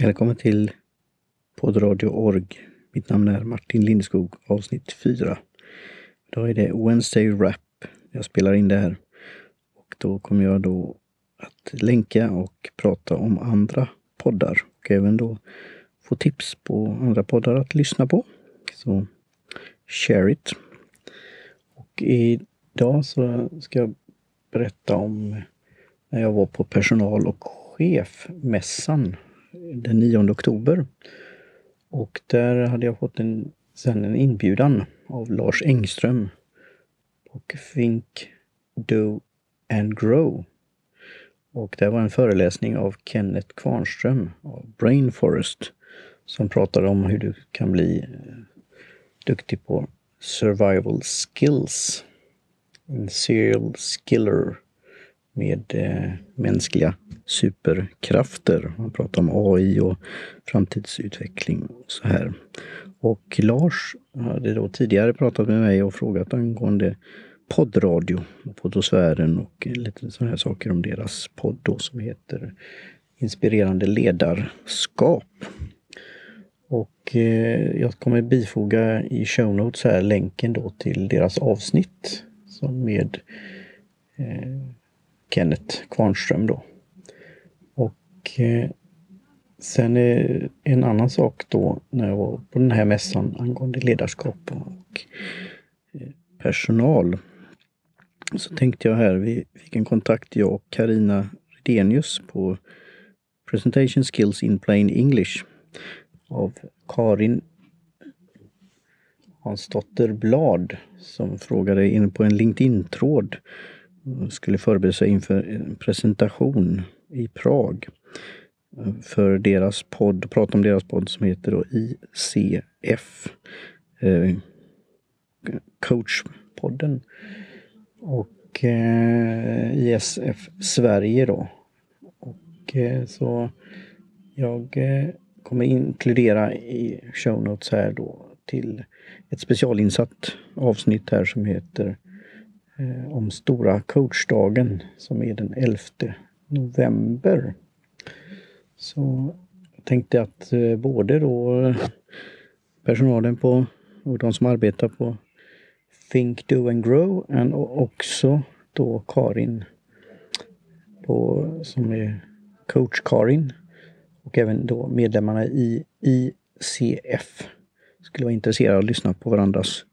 Välkommen till poddradio.org. Mitt namn är Martin Lindskog, avsnitt 4. Idag är det Wednesday Rap. Jag spelar in det här. Och då kommer jag då att länka och prata om andra poddar och även då få tips på andra poddar att lyssna på. Så share it. Och idag så ska jag berätta om när jag var på personal och chefmässan den 9 oktober. Och där hade jag fått en, sen en inbjudan av Lars Engström och Think, Do and Grow. Och det var en föreläsning av Kenneth Kvarnström av Brainforest som pratade om hur du kan bli eh, duktig på survival skills. En serial skiller med eh, mänskliga superkrafter. Man pratar om AI och framtidsutveckling och så här. Och Lars hade då tidigare pratat med mig och frågat angående poddradio och poddosfären och lite sådana här saker om deras podd då som heter Inspirerande ledarskap. Och eh, jag kommer bifoga i show notes här länken då till deras avsnitt som med eh, Kenneth Kvarnström då. Och eh, sen en annan sak då när jag var på den här mässan angående ledarskap och eh, personal. Så tänkte jag här, vi fick en kontakt jag och Karina Redenius på Presentation Skills in Plain English av Karin Hansdotter Blad som frågade in på en LinkedIn-tråd skulle förbereda sig inför en presentation i Prag eh, för deras podd, prata om deras podd som heter då ICF. Eh, coachpodden. Och eh, ISF Sverige då. Och eh, så jag eh, kommer inkludera i show notes här då till ett specialinsatt avsnitt här som heter eh, Eh, om Stora coachdagen som är den 11 november. Så jag tänkte att eh, både då personalen på och de som arbetar på Think, Do and Grow och också då Karin på, som är coach Karin och även då medlemmarna i ICF skulle vara intresserade av att lyssna på varandras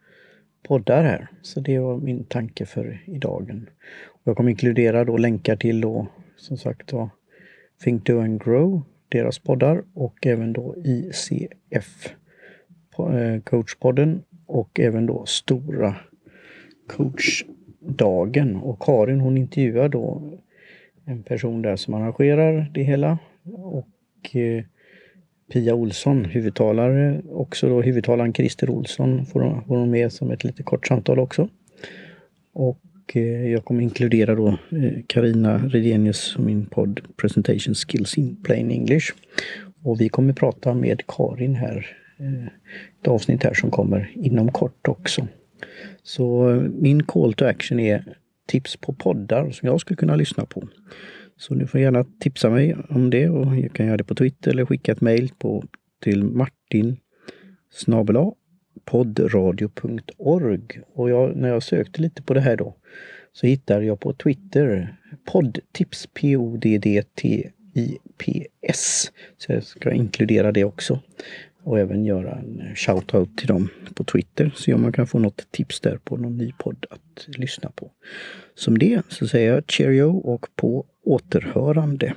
poddar här. Så det var min tanke för idag. Jag kommer inkludera då länkar till då som sagt då Think, Do and Grow, deras poddar och även då ICF eh, coachpodden och även då Stora coachdagen. Och Karin hon intervjuar då en person där som arrangerar det hela och eh, Pia Olsson, huvudtalare, också då huvudtalaren Christer Olsson får hon med som ett lite kort samtal också. Och eh, jag kommer inkludera då Karina eh, Redenius och min podd Presentation Skills in Plain English. Och vi kommer prata med Karin här, eh, ett avsnitt här som kommer inom kort också. Så eh, min call to action är tips på poddar som jag skulle kunna lyssna på. Så ni får gärna tipsa mig om det och jag kan göra det på Twitter eller skicka ett mejl till martin poddradio.org. Och jag, när jag sökte lite på det här då så hittade jag på Twitter poddtips, P-O-D-D-T-I-P-S. Så jag ska inkludera det också. Och även göra en eh, shout-out till dem på Twitter. Se om man kan få något tips där på någon ny podd att lyssna på. Som det så säger jag cheerio och på återhörande.